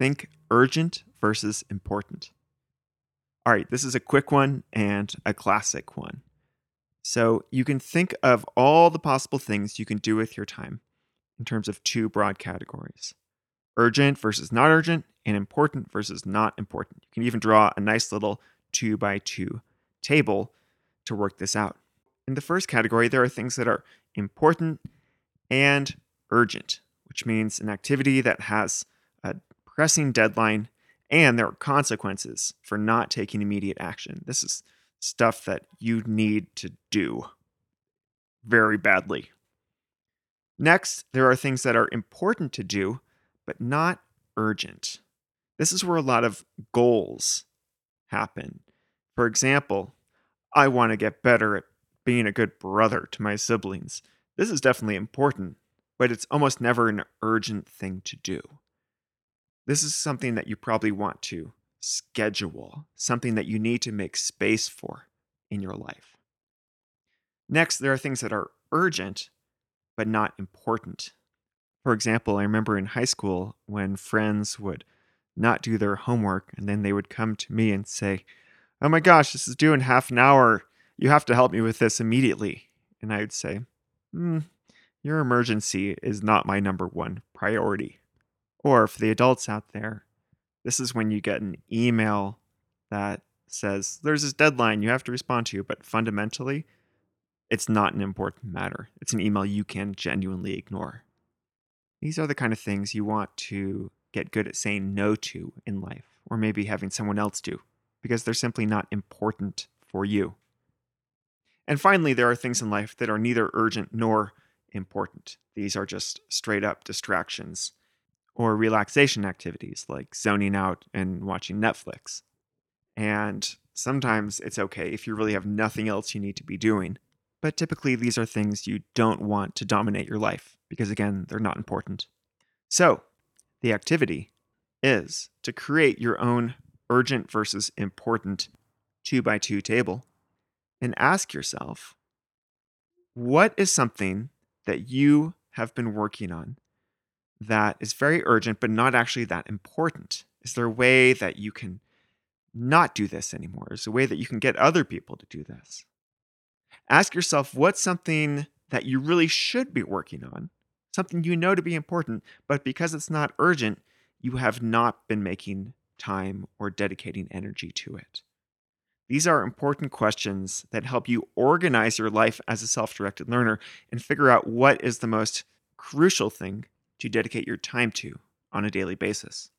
Think urgent versus important. All right, this is a quick one and a classic one. So you can think of all the possible things you can do with your time in terms of two broad categories urgent versus not urgent, and important versus not important. You can even draw a nice little two by two table to work this out. In the first category, there are things that are important and urgent, which means an activity that has pressing deadline and there are consequences for not taking immediate action. This is stuff that you need to do very badly. Next, there are things that are important to do, but not urgent. This is where a lot of goals happen. For example, I want to get better at being a good brother to my siblings. This is definitely important, but it's almost never an urgent thing to do. This is something that you probably want to schedule, something that you need to make space for in your life. Next, there are things that are urgent, but not important. For example, I remember in high school when friends would not do their homework and then they would come to me and say, Oh my gosh, this is due in half an hour. You have to help me with this immediately. And I would say, Hmm, your emergency is not my number one priority. Or for the adults out there, this is when you get an email that says there's this deadline you have to respond to, but fundamentally, it's not an important matter. It's an email you can genuinely ignore. These are the kind of things you want to get good at saying no to in life, or maybe having someone else do, because they're simply not important for you. And finally, there are things in life that are neither urgent nor important. These are just straight up distractions or relaxation activities like zoning out and watching Netflix. And sometimes it's okay if you really have nothing else you need to be doing. But typically, these are things you don't want to dominate your life because, again, they're not important. So, the activity is to create your own urgent versus important two by two table and ask yourself what is something that you have been working on that is very urgent but not actually that important? Is there a way that you can not do this anymore? Is there a way that you can get other people to do this? Ask yourself what's something that you really should be working on, something you know to be important, but because it's not urgent, you have not been making time or dedicating energy to it. These are important questions that help you organize your life as a self directed learner and figure out what is the most crucial thing to dedicate your time to on a daily basis.